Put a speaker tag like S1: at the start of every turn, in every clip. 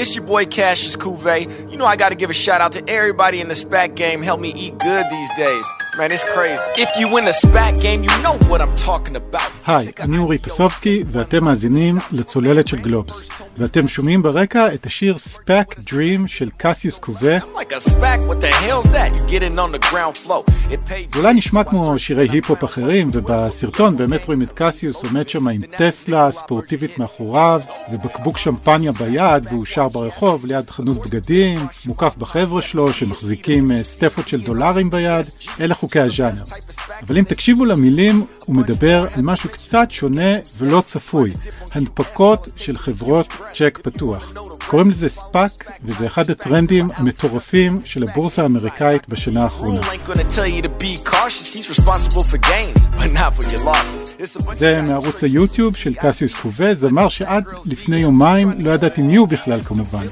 S1: It's your boy Cassius Couve. You know I gotta give a shout out to everybody in the SPAC game. Help me eat good these days. Man, it's crazy. If you win the SPAC game, you know what I'm talking about.
S2: היי, אני אורי פסובסקי, ואתם מאזינים לצוללת של גלובס. ואתם שומעים ברקע את השיר SPAC Dream של קסיוס קובה.
S1: A
S2: זה אולי נשמע כמו שירי היפ-הופ אחרים, ובסרטון באמת רואים את קסיוס עומד שם עם טסלה ספורטיבית מאחוריו, ובקבוק שמפניה ביד, והוא שר ברחוב ליד חנות בגדים, מוקף בחבר'ה שלו שמחזיקים אה, סטפות של דולרים ביד, אלה חוקי הז'אנר. אבל אם תקשיבו למילים, הוא מדבר על משהו קצת שונה ולא צפוי, הנפקות של חברות צ'ק פתוח. קוראים לזה ספאק, וזה אחד הטרנדים המטורפים של הבורסה האמריקאית בשנה האחרונה. זה מערוץ היוטיוב של קסיוס קובה, זמר שעד לפני יומיים לא ידעתי מי הוא בכלל כמובן.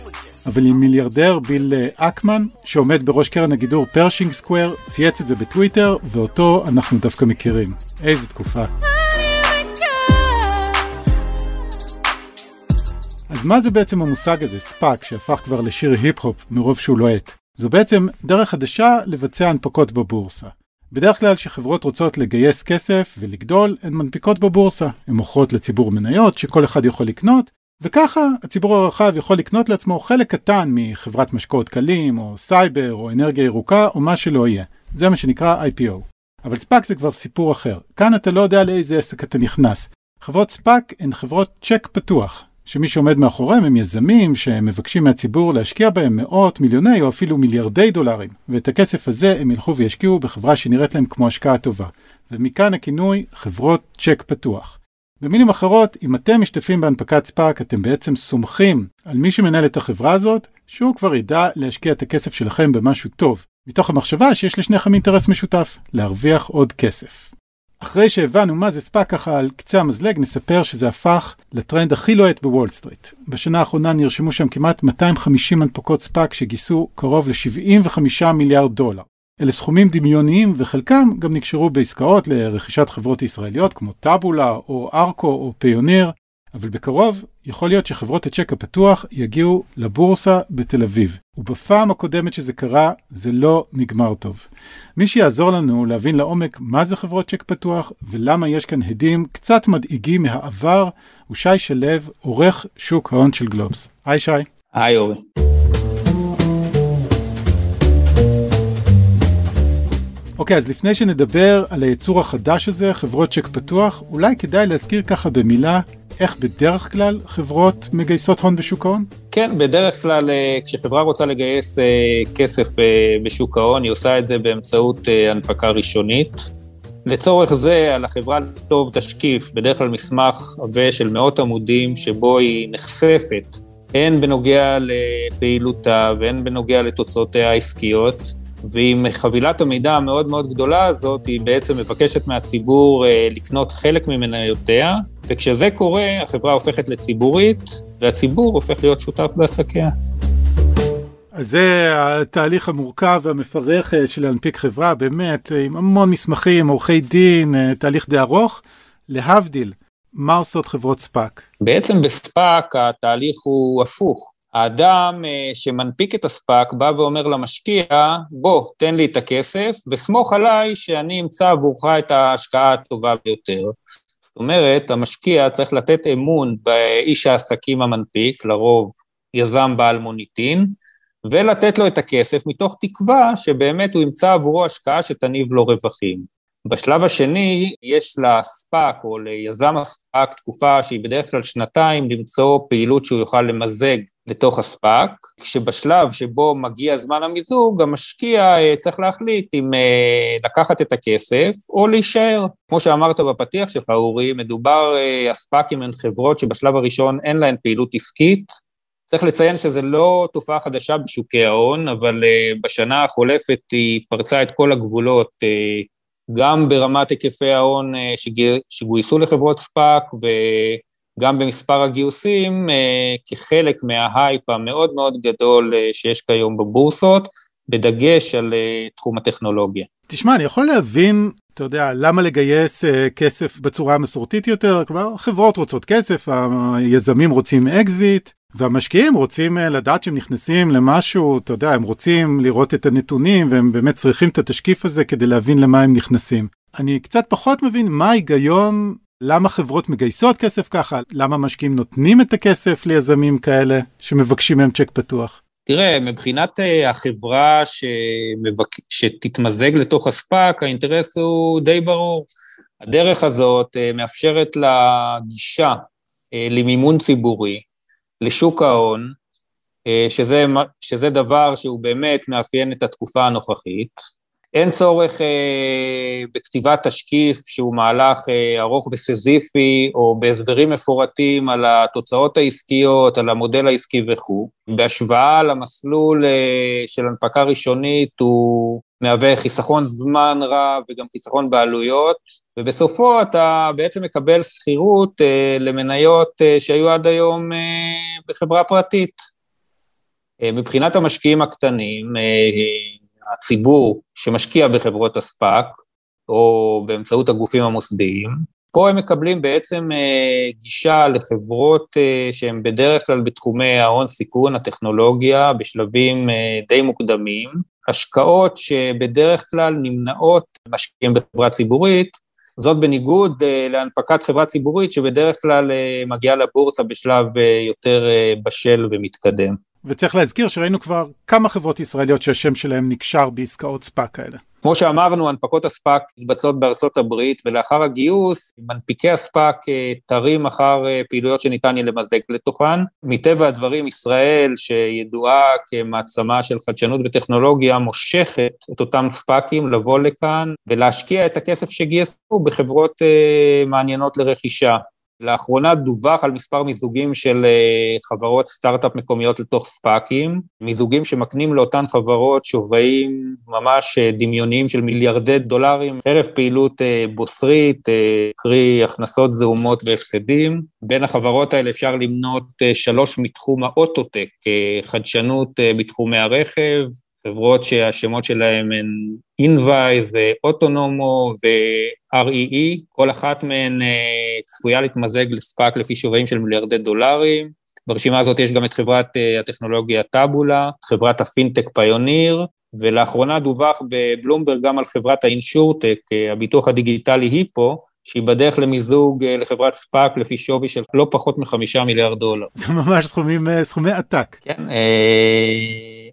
S2: אבל המיליארדר ביל אה, אקמן, שעומד בראש קרן הגידור פרשינג סקוואר, צייץ את זה בטוויטר, ואותו אנחנו דווקא מכירים. איזה תקופה. אז מה זה בעצם המושג הזה, SPAC, שהפך כבר לשיר היפ-הופ מרוב שהוא לוהט? זו בעצם דרך חדשה לבצע הנפקות בבורסה. בדרך כלל כשחברות רוצות לגייס כסף ולגדול, הן מנפיקות בבורסה. הן מוכרות לציבור מניות שכל אחד יכול לקנות, וככה הציבור הרחב יכול לקנות לעצמו חלק קטן מחברת משקאות קלים, או סייבר, או אנרגיה ירוקה, או מה שלא יהיה. זה מה שנקרא IPO. אבל SPAC זה כבר סיפור אחר. כאן אתה לא יודע לאיזה עסק אתה נכנס. חברות SPAC הן חברות צ'ק פתוח, שמי שעומד מאחוריהם הם יזמים שמבקשים מהציבור להשקיע בהם מאות, מיליוני או אפילו מיליארדי דולרים. ואת הכסף הזה הם ילכו וישקיעו בחברה שנראית להם כמו השקעה טובה. ומכאן הכינוי חברות צ'ק פתוח. במילים אחרות, אם אתם משתתפים בהנפקת SPAC, אתם בעצם סומכים על מי שמנהל את החברה הזאת, שהוא כבר ידע להשקיע את הכסף שלכם במשהו טוב, מתוך המחשבה שיש לשניכם אינטרס משותף, להרוויח עוד כסף. אחרי שהבנו מה זה SPAC ככה על קצה המזלג, נספר שזה הפך לטרנד הכי לוהט בוול סטריט. בשנה האחרונה נרשמו שם כמעט 250 הנפקות SPAC שגייסו קרוב ל-75 מיליארד דולר. אלה סכומים דמיוניים וחלקם גם נקשרו בעסקאות לרכישת חברות ישראליות כמו טאבולה או ארקו או פיוניר, אבל בקרוב יכול להיות שחברות הצ'ק הפתוח יגיעו לבורסה בתל אביב. ובפעם הקודמת שזה קרה, זה לא נגמר טוב. מי שיעזור לנו להבין לעומק מה זה חברות צ'ק פתוח ולמה יש כאן הדים קצת מדאיגים מהעבר, הוא שי שלו, עורך שוק ההון של גלובס. היי שי.
S3: היי אורי.
S2: אוקיי, אז לפני שנדבר על היצור החדש הזה, חברות צ'ק פתוח, אולי כדאי להזכיר ככה במילה איך בדרך כלל חברות מגייסות הון בשוק ההון?
S3: כן, בדרך כלל אה, כשחברה רוצה לגייס אה, כסף בשוק ההון, היא עושה את זה באמצעות אה, הנפקה ראשונית. לצורך זה, על החברה לכתוב תשקיף, בדרך כלל מסמך עבה של מאות עמודים, שבו היא נחשפת, הן בנוגע לפעילותה והן בנוגע לתוצאותיה העסקיות. ועם חבילת המידע המאוד מאוד גדולה הזאת, היא בעצם מבקשת מהציבור לקנות חלק ממניותיה, וכשזה קורה, החברה הופכת לציבורית, והציבור הופך להיות שותף בעסקיה.
S2: אז זה התהליך המורכב והמפרך של להנפיק חברה, באמת, עם המון מסמכים, עורכי דין, תהליך די ארוך. להבדיל, מה עושות חברות SPAC?
S3: בעצם ב SPAC התהליך הוא הפוך. האדם שמנפיק את ה SPAC בא ואומר למשקיע, בוא, תן לי את הכסף, וסמוך עליי שאני אמצא עבורך את ההשקעה הטובה ביותר. זאת אומרת, המשקיע צריך לתת אמון באיש העסקים המנפיק, לרוב יזם בעל מוניטין, ולתת לו את הכסף מתוך תקווה שבאמת הוא ימצא עבורו השקעה שתניב לו רווחים. בשלב השני יש לספאק או ליזם הספאק תקופה שהיא בדרך כלל שנתיים למצוא פעילות שהוא יוכל למזג לתוך הספאק, כשבשלב שבו מגיע זמן המיזוג המשקיע צריך להחליט אם לקחת את הכסף או להישאר. כמו שאמרת בפתיח שלך אורי, מדובר, הספאקים הן חברות שבשלב הראשון אין להן פעילות עסקית, צריך לציין שזה לא תופעה חדשה בשוקי ההון, אבל בשנה החולפת היא פרצה את כל הגבולות גם ברמת היקפי ההון שגויסו לחברות SPAC וגם במספר הגיוסים כחלק מההייפ המאוד מאוד גדול שיש כיום בבורסות, בדגש על תחום הטכנולוגיה.
S2: תשמע, אני יכול להבין, אתה יודע, למה לגייס כסף בצורה המסורתית יותר, כלומר, חברות רוצות כסף, היזמים רוצים אקזיט, והמשקיעים רוצים לדעת שהם נכנסים למשהו, אתה יודע, הם רוצים לראות את הנתונים והם באמת צריכים את התשקיף הזה כדי להבין למה הם נכנסים. אני קצת פחות מבין מה ההיגיון, למה חברות מגייסות כסף ככה, למה משקיעים נותנים את הכסף ליזמים כאלה שמבקשים מהם צ'ק פתוח.
S3: תראה, מבחינת החברה שמבק... שתתמזג לתוך הספאק, האינטרס הוא די ברור. הדרך הזאת מאפשרת לה גישה למימון ציבורי, לשוק ההון, שזה, שזה דבר שהוא באמת מאפיין את התקופה הנוכחית. אין צורך אה, בכתיבת תשקיף שהוא מהלך אה, ארוך וסזיפי או בהסברים מפורטים על התוצאות העסקיות, על המודל העסקי וכו'. בהשוואה למסלול אה, של הנפקה ראשונית הוא מהווה חיסכון זמן רב וגם חיסכון בעלויות, ובסופו אתה בעצם מקבל שכירות אה, למניות אה, שהיו עד היום אה, בחברה פרטית. אה, מבחינת המשקיעים הקטנים, אה, הציבור שמשקיע בחברות הספאק, או באמצעות הגופים המוסדיים, פה הם מקבלים בעצם אה, גישה לחברות אה, שהן בדרך כלל בתחומי ההון סיכון, הטכנולוגיה, בשלבים אה, די מוקדמים, השקעות שבדרך כלל נמנעות משקיעים בחברה ציבורית, זאת בניגוד להנפקת חברה ציבורית שבדרך כלל מגיעה לבורסה בשלב יותר בשל ומתקדם.
S2: וצריך להזכיר שראינו כבר כמה חברות ישראליות שהשם שלהם נקשר בעסקאות ספאק כאלה.
S3: כמו שאמרנו, הנפקות הספאק מתבצעות בארצות הברית, ולאחר הגיוס, מנפיקי הספאק אה, תרים אחר אה, פעילויות שניתן יהיה למזג לתוכן. מטבע הדברים, ישראל, שידועה כמעצמה של חדשנות וטכנולוגיה, מושכת את אותם ספאקים לבוא לכאן ולהשקיע את הכסף שגייסו בחברות אה, מעניינות לרכישה. לאחרונה דווח על מספר מיזוגים של אה, חברות סטארט-אפ מקומיות לתוך ספאקים, מיזוגים שמקנים לאותן חברות שווים ממש אה, דמיוניים של מיליארדי דולרים, חרף פעילות אה, בוסרית, קרי הכנסות זעומות והפסדים. בין החברות האלה אפשר למנות שלוש מתחום האוטוטק, חדשנות בתחומי הרכב, חברות שהשמות שלהן הן אינווייז, אוטונומו ו-REE, כל אחת מהן אה, צפויה להתמזג ל SPAC לפי שווים של מיליארדי דולרים. ברשימה הזאת יש גם את חברת אה, הטכנולוגיה טאבולה, חברת הפינטק פיוניר, ולאחרונה דווח בבלומברג גם על חברת ה insurtech, אה, הביטוח הדיגיטלי היפו, שהיא בדרך למיזוג לחברת SPAC לפי שווי של לא פחות מחמישה מיליארד דולר.
S2: זה ממש סכומים, סכומי עתק.
S3: כן,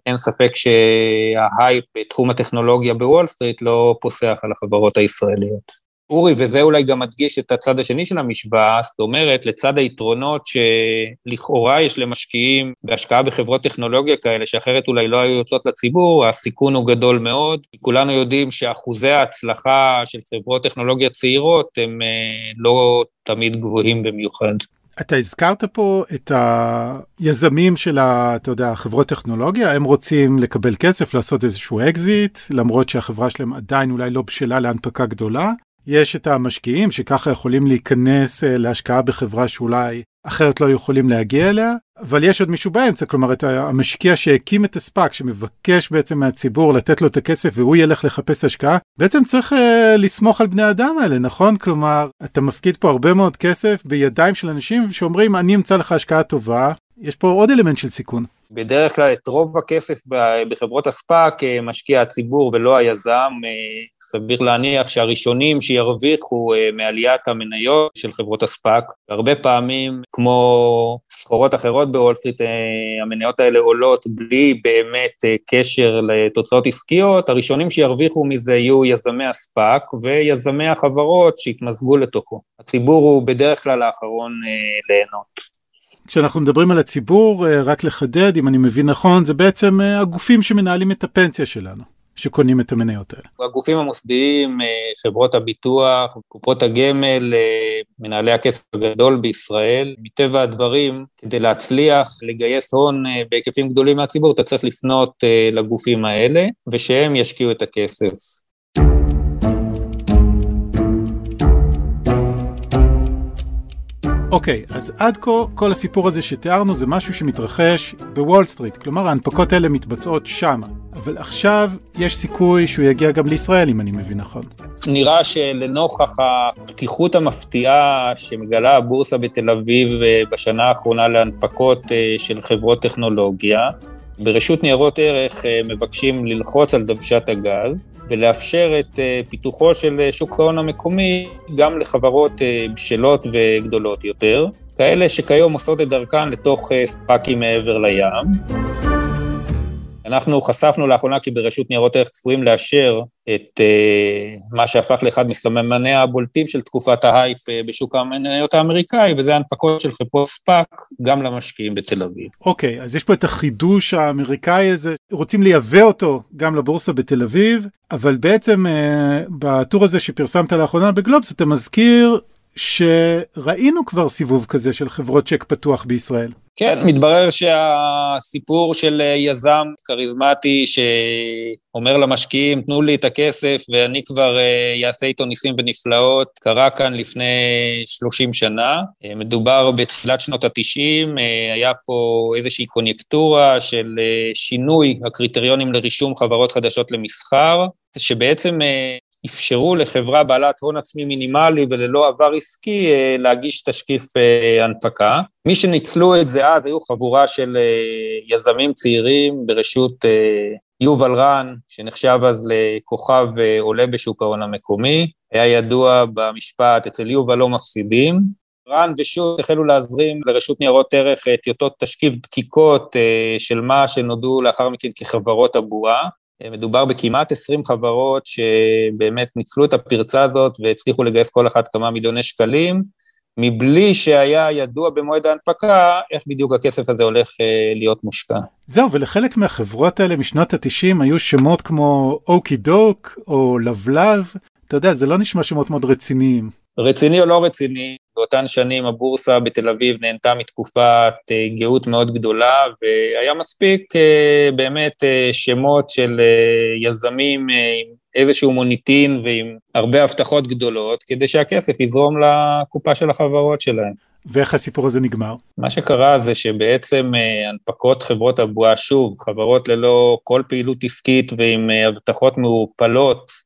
S3: אין ספק שההייפ בתחום הטכנולוגיה בוול סטריט לא פוסח על החברות הישראליות. אורי, וזה אולי גם מדגיש את הצד השני של המשוואה, זאת אומרת, לצד היתרונות שלכאורה יש למשקיעים בהשקעה בחברות טכנולוגיה כאלה, שאחרת אולי לא היו יוצאות לציבור, הסיכון הוא גדול מאוד. כולנו יודעים שאחוזי ההצלחה של חברות טכנולוגיה צעירות הם אה, לא תמיד גבוהים במיוחד.
S2: אתה הזכרת פה את היזמים של, ה, אתה יודע, חברות טכנולוגיה, הם רוצים לקבל כסף, לעשות איזשהו אקזיט, למרות שהחברה שלהם עדיין אולי לא בשלה להנפקה גדולה. יש את המשקיעים שככה יכולים להיכנס אה, להשקעה בחברה שאולי אחרת לא יכולים להגיע אליה, אבל יש עוד מישהו באמצע, כלומר את המשקיע שהקים את הספאק, שמבקש בעצם מהציבור לתת לו את הכסף והוא ילך לחפש השקעה, בעצם צריך אה, לסמוך על בני אדם האלה, נכון? כלומר, אתה מפקיד פה הרבה מאוד כסף בידיים של אנשים שאומרים, אני אמצא לך השקעה טובה, יש פה עוד אלמנט של סיכון.
S3: בדרך כלל את רוב הכסף בחברות הספאק אה, משקיע הציבור ולא היזם. אה, סביר להניח שהראשונים שירוויחו אה, מעליית המניות של חברות הספאק, הרבה פעמים, כמו סחורות אחרות בוול סטריט, המניות האלה עולות בלי באמת קשר לתוצאות עסקיות, הראשונים שירוויחו מזה יהיו יזמי הספאק ויזמי החברות שיתמזגו לתוכו. הציבור הוא בדרך כלל האחרון ליהנות.
S2: כשאנחנו מדברים על הציבור, אה, רק לחדד, אם אני מבין נכון, זה בעצם אה, הגופים שמנהלים את הפנסיה שלנו, שקונים את המניות האלה.
S3: הגופים המוסדיים, אה, חברות הביטוח, קופות הגמל, מנהלי הכסף הגדול בישראל, מטבע הדברים, כדי להצליח לגייס הון בהיקפים גדולים מהציבור, אתה צריך לפנות לגופים האלה, ושהם ישקיעו את הכסף.
S2: אוקיי, okay, אז עד כה כל הסיפור הזה שתיארנו זה משהו שמתרחש בוול סטריט, כלומר ההנפקות האלה מתבצעות שמה. אבל עכשיו יש סיכוי שהוא יגיע גם לישראל, אם אני מבין נכון.
S3: נראה שלנוכח הפתיחות המפתיעה שמגלה הבורסה בתל אביב אה, בשנה האחרונה להנפקות אה, של חברות טכנולוגיה, ברשות ניירות ערך אה, מבקשים ללחוץ על דוושת הגז ולאפשר את פיתוחו של שוק ההון המקומי גם לחברות בשלות וגדולות יותר, כאלה שכיום עושות את דרכן לתוך ספאקים מעבר לים. אנחנו חשפנו לאחרונה כי ברשות ניירות ערך צפויים לאשר את אה, מה שהפך לאחד מסממניה הבולטים של תקופת ההייפ אה, בשוק המניות האמריקאי, וזה הנפקות של חברות ספאק גם למשקיעים בתל אביב.
S2: אוקיי, okay, אז יש פה את החידוש האמריקאי הזה, רוצים לייבא אותו גם לבורסה בתל אביב, אבל בעצם אה, בטור הזה שפרסמת לאחרונה בגלובס אתה מזכיר שראינו כבר סיבוב כזה של חברות צ'ק פתוח בישראל.
S3: כן, מתברר שהסיפור של יזם כריזמטי שאומר למשקיעים, תנו לי את הכסף ואני כבר אעשה איתו ניסים ונפלאות, קרה כאן לפני 30 שנה. מדובר בתחילת שנות ה-90, היה פה איזושהי קוניונקטורה של שינוי הקריטריונים לרישום חברות חדשות למסחר, שבעצם אפשרו לחברה בעלת הון עצמי מינימלי וללא עבר עסקי אה, להגיש תשקיף אה, הנפקה. מי שניצלו את זה אז היו חבורה של אה, יזמים צעירים בראשות יובל רן, שנחשב אז לכוכב עולה בשוק ההון המקומי, היה ידוע במשפט, אצל יובל לא מפסידים. רן ושות' החלו להזרים לרשות ניירות ערך טיוטות תשקיף דקיקות של מה שנודעו לאחר מכן כחברות הבועה. מדובר בכמעט 20 חברות שבאמת ניצלו את הפרצה הזאת והצליחו לגייס כל אחת כמה מיליוני שקלים, מבלי שהיה ידוע במועד ההנפקה איך בדיוק הכסף הזה הולך אה, להיות מושקע.
S2: זהו, ולחלק מהחברות האלה משנות ה-90 היו שמות כמו אוקי דוק או לבלב, אתה יודע, זה לא נשמע שמות מאוד רציניים.
S3: רציני או לא רציני, באותן שנים הבורסה בתל אביב נהנתה מתקופת אה, גאות מאוד גדולה, והיה מספיק אה, באמת אה, שמות של יזמים עם איזשהו מוניטין ועם הרבה הבטחות גדולות, כדי שהכסף יזרום לקופה של החברות שלהם.
S2: ואיך הסיפור הזה נגמר?
S3: מה שקרה זה שבעצם הנפקות חברות הבועה, שוב, חברות ללא כל פעילות עסקית ועם הבטחות מעורפלות,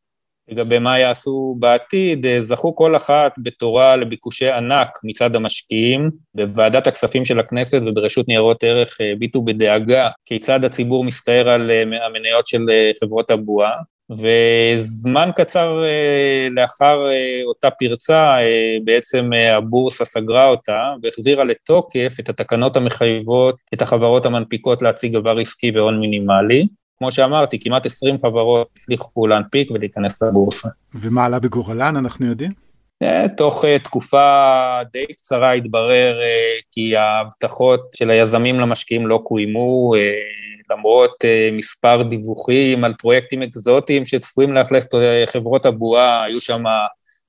S3: לגבי מה יעשו בעתיד, אה, זכו כל אחת בתורה לביקושי ענק מצד המשקיעים. בוועדת הכספים של הכנסת וברשות ניירות ערך אה, הביטו בדאגה כיצד הציבור מסתער על אה, המניות של חברות הבועה. וזמן קצר לאחר אותה פרצה, בעצם הבורסה סגרה אותה והחזירה לתוקף את התקנות המחייבות את החברות המנפיקות להציג עבר עסקי והון מינימלי. כמו שאמרתי, כמעט 20 חברות הצליחו להנפיק ולהיכנס לבורסה.
S2: ומה עלה בגורלן, אנחנו יודעים?
S3: אה, תוך אה, תקופה די קצרה התברר אה, כי ההבטחות של היזמים למשקיעים לא קוימו, למרות מספר דיווחים על פרויקטים אקזוטיים שצפויים לאכלס חברות הבועה, היו שם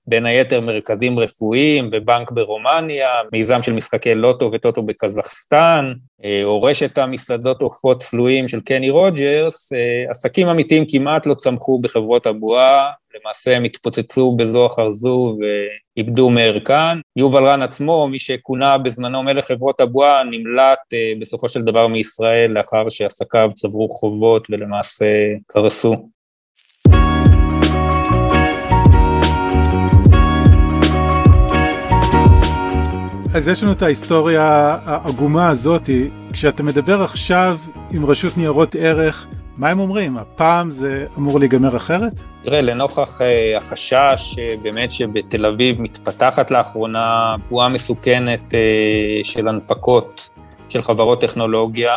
S3: בין היתר מרכזים רפואיים ובנק ברומניה, מיזם של משחקי לוטו וטוטו בקזחסטן, אה, או רשת המסעדות עופות צלויים של קני רוג'רס, אה, עסקים אמיתיים כמעט לא צמחו בחברות הבועה, למעשה הם התפוצצו בזו אחר זו ואיבדו מערכן. יובל רן עצמו, מי שכונה בזמנו מלך חברות הבועה, נמלט אה, בסופו של דבר מישראל לאחר שעסקיו צברו חובות ולמעשה קרסו.
S2: אז יש לנו את ההיסטוריה העגומה הזאתי. כשאתה מדבר עכשיו עם רשות ניירות ערך, מה הם אומרים? הפעם זה אמור להיגמר אחרת?
S3: תראה, לנוכח uh, החשש uh, באמת שבתל אביב מתפתחת לאחרונה בועה מסוכנת uh, של הנפקות של חברות טכנולוגיה,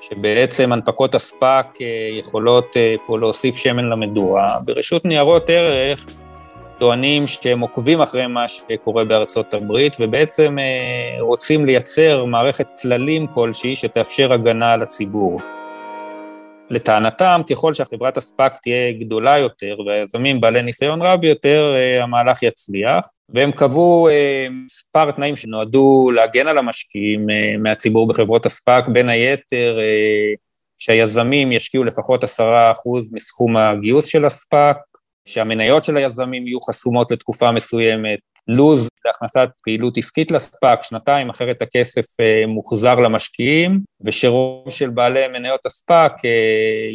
S3: שבעצם הנפקות הספאק uh, יכולות פה להוסיף שמן למדורה. ברשות ניירות ערך טוענים שהם עוקבים אחרי מה שקורה בארצות הברית, ובעצם אה, רוצים לייצר מערכת כללים כלשהי שתאפשר הגנה על הציבור. לטענתם, ככל שהחברת הספאק תהיה גדולה יותר והיזמים בעלי ניסיון רב יותר, אה, המהלך יצליח, והם קבעו אה, מספר תנאים שנועדו להגן על המשקיעים מהציבור בחברות הספאק, בין היתר שהיזמים ישקיעו לפחות עשרה אחוז מסכום הגיוס של הספאק, שהמניות של היזמים יהיו חסומות לתקופה מסוימת, לו"ז להכנסת פעילות עסקית לספאק, שנתיים, אחרת הכסף מוחזר למשקיעים, ושרוב של בעלי מניות הספאק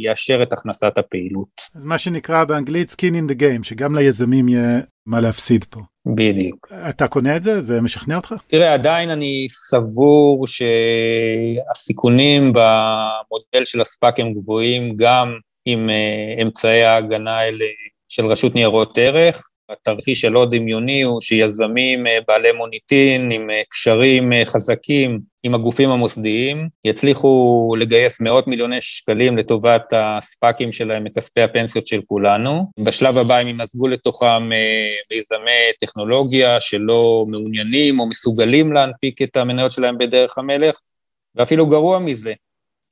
S3: יאשר את הכנסת הפעילות.
S2: מה שנקרא באנגלית skin in the game, שגם ליזמים יהיה מה להפסיד פה.
S3: בדיוק.
S2: אתה קונה את זה? זה משכנע אותך?
S3: תראה, עדיין אני סבור שהסיכונים במודל של הספאק הם גבוהים גם עם uh, אמצעי ההגנה האלה של רשות ניירות ערך. התרחיש הלא דמיוני הוא שיזמים uh, בעלי מוניטין עם uh, קשרים uh, חזקים עם הגופים המוסדיים, יצליחו לגייס מאות מיליוני שקלים לטובת הספאקים שלהם מכספי הפנסיות של כולנו. בשלב הבא הם ימזגו לתוכם מיזמי טכנולוגיה שלא מעוניינים או מסוגלים להנפיק את המניות שלהם בדרך המלך, ואפילו גרוע מזה,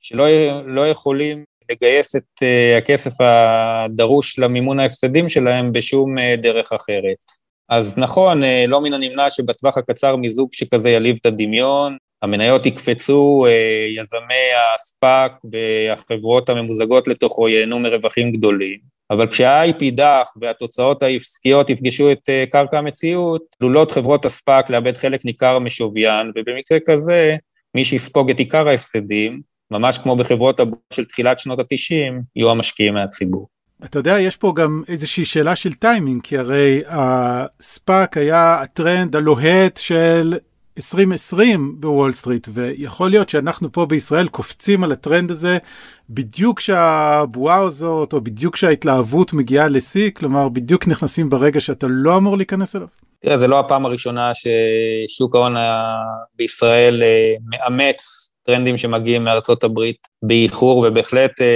S3: שלא לא יכולים לגייס את uh, הכסף הדרוש למימון ההפסדים שלהם בשום uh, דרך אחרת. אז נכון, uh, לא מן הנמנע שבטווח הקצר מיזוג שכזה יליב את הדמיון, המניות יקפצו, יזמי הספאק והחברות הממוזגות לתוכו ייהנו מרווחים גדולים, אבל כשההייפ ידעך והתוצאות העסקיות יפגשו את קרקע המציאות, עלולות חברות הספאק לאבד חלק ניכר משוויין, ובמקרה כזה, מי שיספוג את עיקר ההפסדים, ממש כמו בחברות הבורסה של תחילת שנות ה-90, יהיו המשקיעים מהציבור.
S2: אתה יודע, יש פה גם איזושהי שאלה של טיימינג, כי הרי הספאק היה הטרנד הלוהט של 2020 בוול סטריט, ויכול להיות שאנחנו פה בישראל קופצים על הטרנד הזה בדיוק כשהבועה הזאת, או בדיוק כשההתלהבות מגיעה לשיא, כלומר בדיוק נכנסים ברגע שאתה לא אמור להיכנס אליו.
S3: תראה, זה לא הפעם הראשונה ששוק ההון בישראל אה, מאמץ טרנדים שמגיעים מארצות הברית באיחור, ובהחלט אה,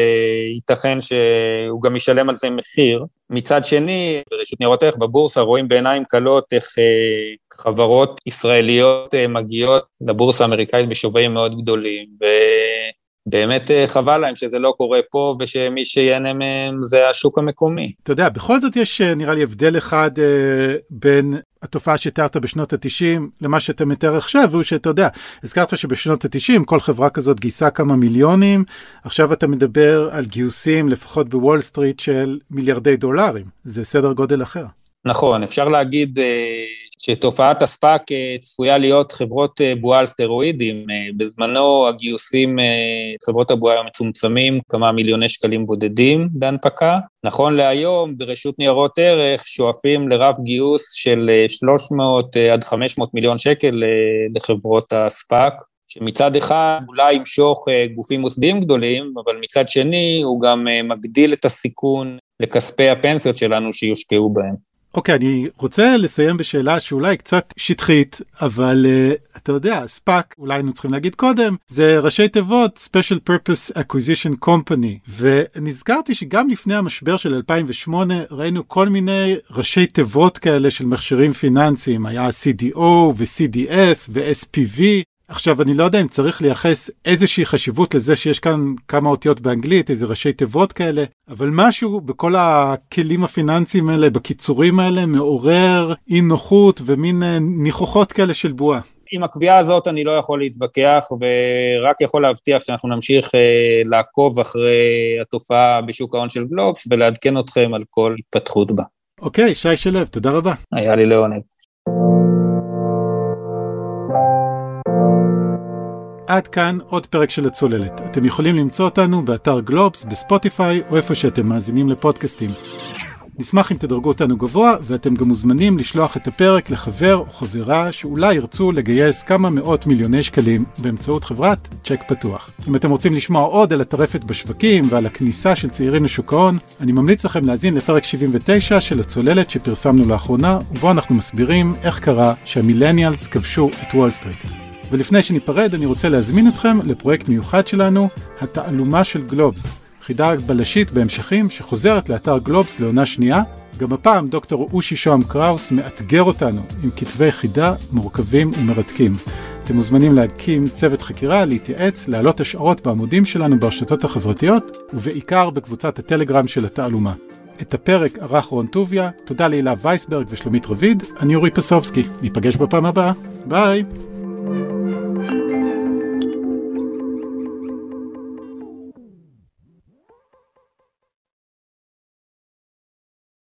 S3: ייתכן שהוא גם ישלם על זה מחיר. מצד שני, ברשות ניירות ערך בבורסה רואים בעיניים כלות איך אה, חברות ישראליות אה, מגיעות לבורסה האמריקאית בשווים מאוד גדולים, ובאמת אה, חבל להם שזה לא קורה פה, ושמי שיהנה מהם זה השוק המקומי.
S2: אתה יודע, בכל זאת יש אה, נראה לי הבדל אחד אה, בין התופעה שתיארת בשנות ה-90 למה שאתה מתאר עכשיו, הוא שאתה יודע, הזכרת שבשנות ה-90 כל חברה כזאת גייסה כמה מיליונים, עכשיו אתה מדבר על גיוסים לפחות בוול סטריט של מיליארדי דולרים, זה סדר גודל אחר.
S3: נכון, אפשר להגיד שתופעת הספאק צפויה להיות חברות בועה על סטרואידים. בזמנו הגיוסים, חברות הבועה היו מצומצמים, כמה מיליוני שקלים בודדים בהנפקה. נכון להיום, ברשות ניירות ערך שואפים לרף גיוס של 300 עד 500 מיליון שקל לחברות הספאק. שמצד אחד אולי ימשוך גופים מוסדיים גדולים, אבל מצד שני הוא גם מגדיל את הסיכון לכספי הפנסיות שלנו שיושקעו בהם.
S2: אוקיי, okay, אני רוצה לסיים בשאלה שאולי קצת שטחית, אבל uh, אתה יודע, ספאק, אולי היינו צריכים להגיד קודם, זה ראשי תיבות Special Purpose Acquisition Company, ונזכרתי שגם לפני המשבר של 2008 ראינו כל מיני ראשי תיבות כאלה של מכשירים פיננסיים, היה CDO ו-CDS ו-SPV, עכשיו, אני לא יודע אם צריך לייחס איזושהי חשיבות לזה שיש כאן כמה אותיות באנגלית, איזה ראשי תיבות כאלה, אבל משהו בכל הכלים הפיננסיים האלה, בקיצורים האלה, מעורר אי נוחות ומין אה, ניחוחות כאלה של בועה.
S3: עם הקביעה הזאת אני לא יכול להתווכח, ורק יכול להבטיח שאנחנו נמשיך אה, לעקוב אחרי התופעה בשוק ההון של גלובס, ולעדכן אתכם על כל התפתחות בה.
S2: אוקיי, שי שלו, תודה רבה.
S3: היה לי לעונג.
S2: עד כאן עוד פרק של הצוללת. אתם יכולים למצוא אותנו באתר גלובס, בספוטיפיי או איפה שאתם מאזינים לפודקאסטים. נשמח אם תדרגו אותנו גבוה, ואתם גם מוזמנים לשלוח את הפרק לחבר או חברה שאולי ירצו לגייס כמה מאות מיליוני שקלים באמצעות חברת צ'ק פתוח. אם אתם רוצים לשמוע עוד על הטרפת בשווקים ועל הכניסה של צעירים לשוק ההון, אני ממליץ לכם להאזין לפרק 79 של הצוללת שפרסמנו לאחרונה, ובו אנחנו מסבירים איך קרה שהמילניאלס כבשו את וול סטריט. ולפני שניפרד אני רוצה להזמין אתכם לפרויקט מיוחד שלנו, התעלומה של גלובס, חידה בלשית בהמשכים שחוזרת לאתר גלובס לעונה שנייה. גם הפעם דוקטור אושי שוהם קראוס מאתגר אותנו עם כתבי חידה מורכבים ומרתקים. אתם מוזמנים להקים צוות חקירה, להתייעץ, להעלות השערות בעמודים שלנו ברשתות החברתיות, ובעיקר בקבוצת הטלגרם של התעלומה. את הפרק ערך רון טוביה, תודה להילה וייסברג ושלומית רביד, אני אורי פסובסקי, ניפגש בפעם הבאה, ביי!